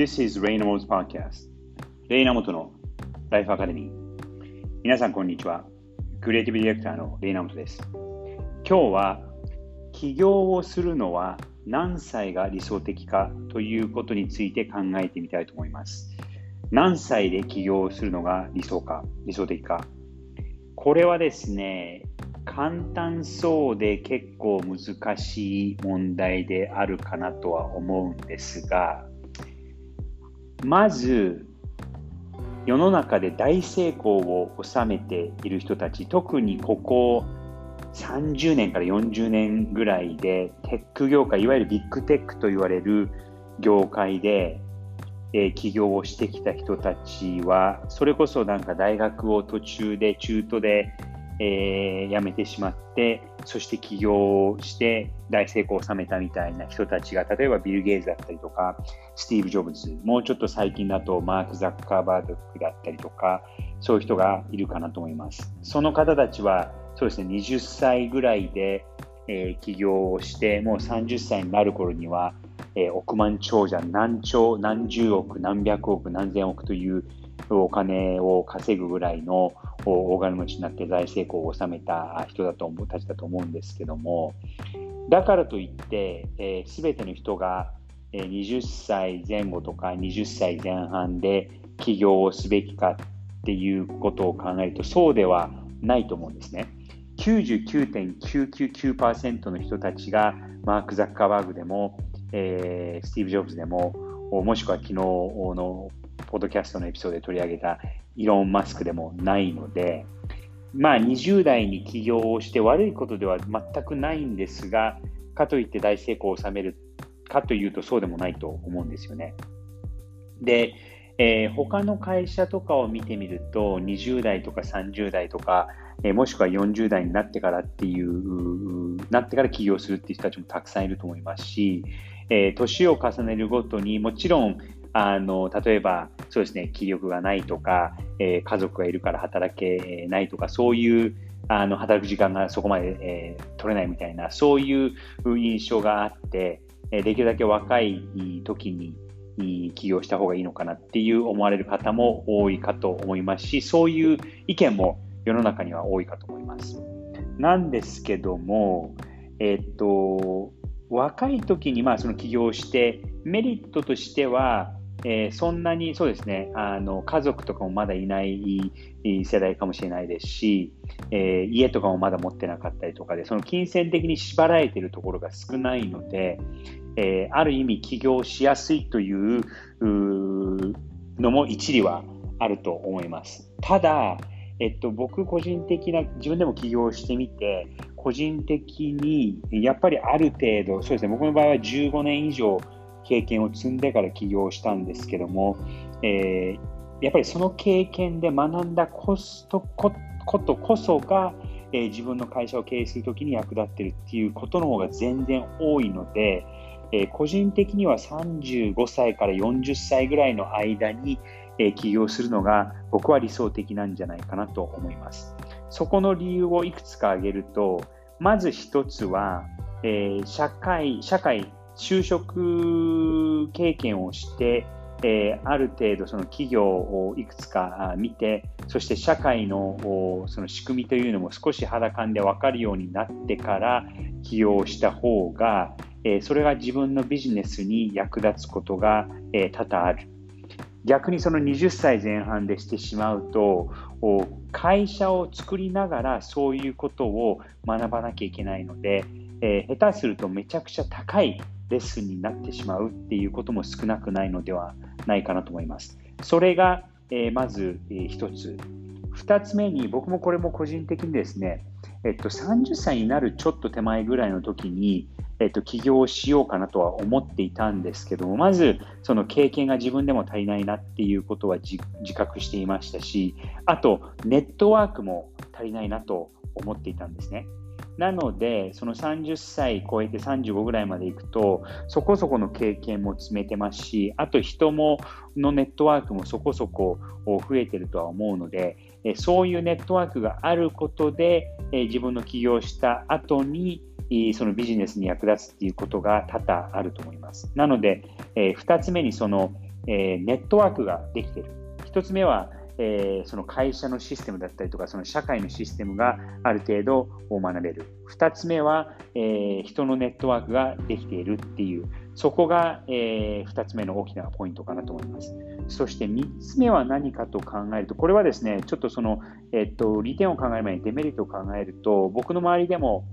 This is レイナモト Podcast. レイナモトのライフアカデミー皆さんこんにちは。クリエイティブディレクターのレイナモトです。今日は起業をするのは何歳が理想的かということについて考えてみたいと思います。何歳で起業するのが理想か理想的か。これはですね簡単そうで結構難しい問題であるかなとは思うんですがまず世の中で大成功を収めている人たち特にここ30年から40年ぐらいでテック業界いわゆるビッグテックと言われる業界で、えー、起業をしてきた人たちはそれこそなんか大学を途中で中途でえー、辞めてしまって、そして起業して大成功を収めたみたいな人たちが、例えばビル・ゲイズだったりとか、スティーブ・ジョブズ、もうちょっと最近だとマーク・ザッカーバードだったりとか、そういう人がいるかなと思います。その方たちは、そうですね、20歳ぐらいで、えー、起業をして、もう30歳になる頃には、えー、億万長者、何兆、何十億、何百億、何千億というお金を稼ぐぐらいの大金持ちになって大成功を収めた人だと思うたちだと思うんですけどもだからといって、えー、全ての人が20歳前後とか20歳前半で起業をすべきかっていうことを考えるとそうではないと思うんですね。99.999%の人たちがマーク・ザッカーバーグでも、えー、スティーブ・ジョブズでももしくは昨日のポッドキャストのエピソードで取り上げたイロン・マスクでもないので、まあ20代に起業をして悪いことでは全くないんですが、かといって大成功を収めるかというとそうでもないと思うんですよね。で、えー、他の会社とかを見てみると、20代とか30代とか、えー、もしくは40代になってからっていう、なってから起業するっていう人たちもたくさんいると思いますし、えー、年を重ねるごとにもちろんあの例えばそうですね気力がないとか、えー、家族がいるから働けないとかそういうあの働く時間がそこまで、えー、取れないみたいなそういう印象があって、えできるだけ若い時に起業した方がいいのかなっていう思われる方も多いかと思いますしそういう意見も世の中には多いかと思います。なんですけども、えっと、若い時にまあその起業してメリットとしてはえー、そんなにそうですねあの家族とかもまだいない世代かもしれないですし、えー、家とかもまだ持ってなかったりとかでその金銭的に縛られているところが少ないので、えー、ある意味起業しやすいというのも一理はあると思います。ただ、えっと、僕個人的な自分でも起業してみて個人的にやっぱりある程度そうですね僕の場合は15年以上経験を積んでから起業したんですけども、えー、やっぱりその経験で学んだコストことこそが、えー、自分の会社を経営するときに役立ってるっていうことの方が全然多いので、えー、個人的には35歳から40歳ぐらいの間に、えー、起業するのが僕は理想的なんじゃないかなと思います。そこの理由をいくつか挙げると、まず一つは、えー、社会、社会、就職経験をして、えー、ある程度その企業をいくつか見てそして社会のその仕組みというのも少し肌感で分かるようになってから起業した方が、えー、それが自分のビジネスに役立つことが、えー、多々ある。逆にその20歳前半でしてしまうと会社を作りながらそういうことを学ばなきゃいけないので、えー、下手するとめちゃくちゃ高いレッスンになってしまうっていうことも少なくないのではないかなと思います。それが、え、まず、えー、つ。二つ目に、僕もこれも個人的にですね、えっと、30歳になるちょっと手前ぐらいの時に、えっと、起業しようかなとは思っていたんですけども、まず、その経験が自分でも足りないなっていうことは自覚していましたし、あと、ネットワークも足りないなと思っていたんですね。なので、その30歳超えて35ぐらいまでいくと、そこそこの経験も積めてますし、あと人ものネットワークもそこそこ増えてるとは思うので、そういうネットワークがあることで、自分の起業した後に、そのビジネスに役立つっていうことが多々あると思います。なので、2つ目にその、ネットワークができてる。1つ目は、えー、その会社のシステムだったりとか、その社会のシステムがある程度学べる。2つ目は、えー、人のネットワークができているっていう、そこが、えー、2つ目の大きなポイントかなと思います。そして3つ目は何かと考えると、これはですね、ちょっとその、えっと、利点を考える前にデメリットを考えると、僕の周りでも、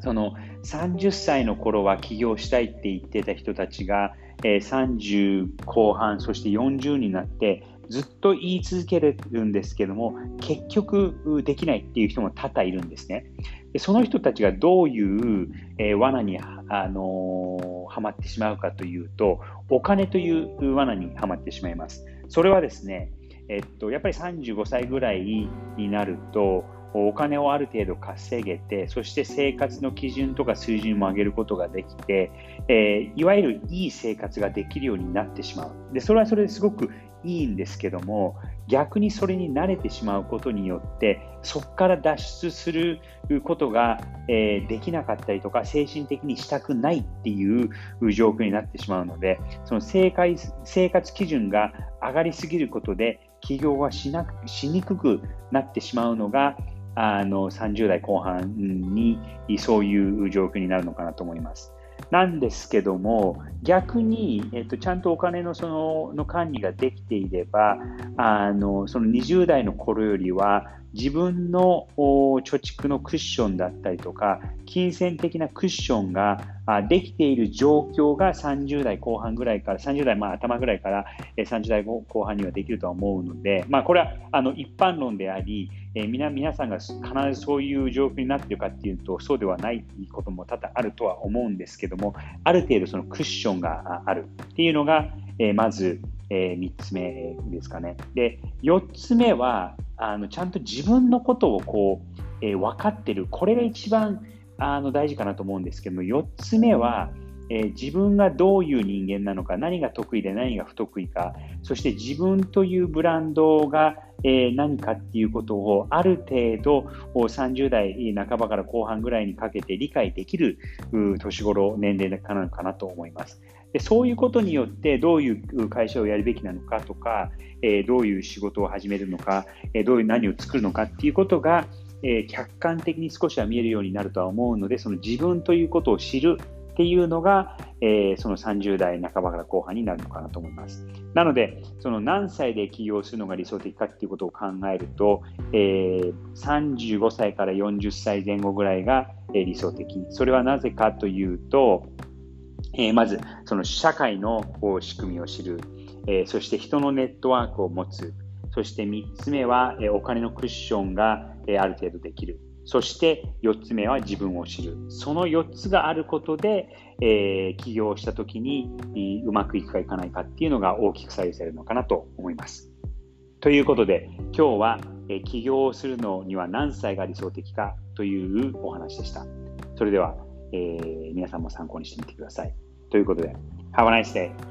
その30歳の頃は起業したいって言ってた人たちが、えー、30後半、そして40になって、ずっと言い続けるんですけども、結局できないっていう人も多々いるんですね。でその人たちがどういう、えー、罠に、あのー、はまってしまうかというと、お金という罠にはまってしまいます。それはですね、えっと、やっぱり35歳ぐらいになると、お金をある程度稼げて、そして生活の基準とか水準も上げることができて、えー、いわゆるいい生活ができるようになってしまう。で、それはそれですごくいいんですけども、逆にそれに慣れてしまうことによって、そこから脱出することが、えー、できなかったりとか、精神的にしたくないっていう状況になってしまうので、その生活基準が上がりすぎることで、起業はしなしにくくなってしまうのが、あの30代後半にそういう状況になるのかなと思います。なんですけども、逆に、えっと、ちゃんとお金のそのの管理ができていれば、あのその20代の頃よりは、自分の貯蓄のクッションだったりとか、金銭的なクッションができている状況が30代後半ぐらいから、30代まあ頭ぐらいから30代後半にはできるとは思うので、まあ、これはあの一般論であり、皆皆さんが必ずそういう状況になっているかっていうと、そうではないことも多々あるとは思うんですけども、ある程度そのクッションがあるっていうのが、まず、え、3つ目ですかね。で、4つ目は、あのちゃんと自分のことをこう、えー、分かってる。これが一番あの大事かなと思うんですけども、4つ目は、えー、自分がどういう人間なのか、何が得意で何が不得意か、そして自分というブランドが、えー、何かっていうことをある程度30代半ばから後半ぐらいにかけて理解できる年頃、年齢なのかなと思います。でそういうことによってどういう会社をやるべきなのかとか、えー、どういう仕事を始めるのか、えー、どういう何を作るのかっていうことが、えー、客観的に少しは見えるようになるとは思うのでその自分ということを知るっていうのが、え、その30代半ばから後半になるのかなと思います。なので、その何歳で起業するのが理想的かっていうことを考えると、えー、35歳から40歳前後ぐらいが、理想的。それはなぜかというと、えー、まず、その社会の仕組みを知る、えー、そして人のネットワークを持つ、そして3つ目は、えー、お金のクッションが、え、ある程度できる。そして4つ目は自分を知る。その4つがあることで、え、起業した時にうまくいくかいかないかっていうのが大きく左右されるのかなと思います。ということで、今日は、え、起業をするのには何歳が理想的かというお話でした。それでは、えー、皆さんも参考にしてみてください。ということで、Have a nice day!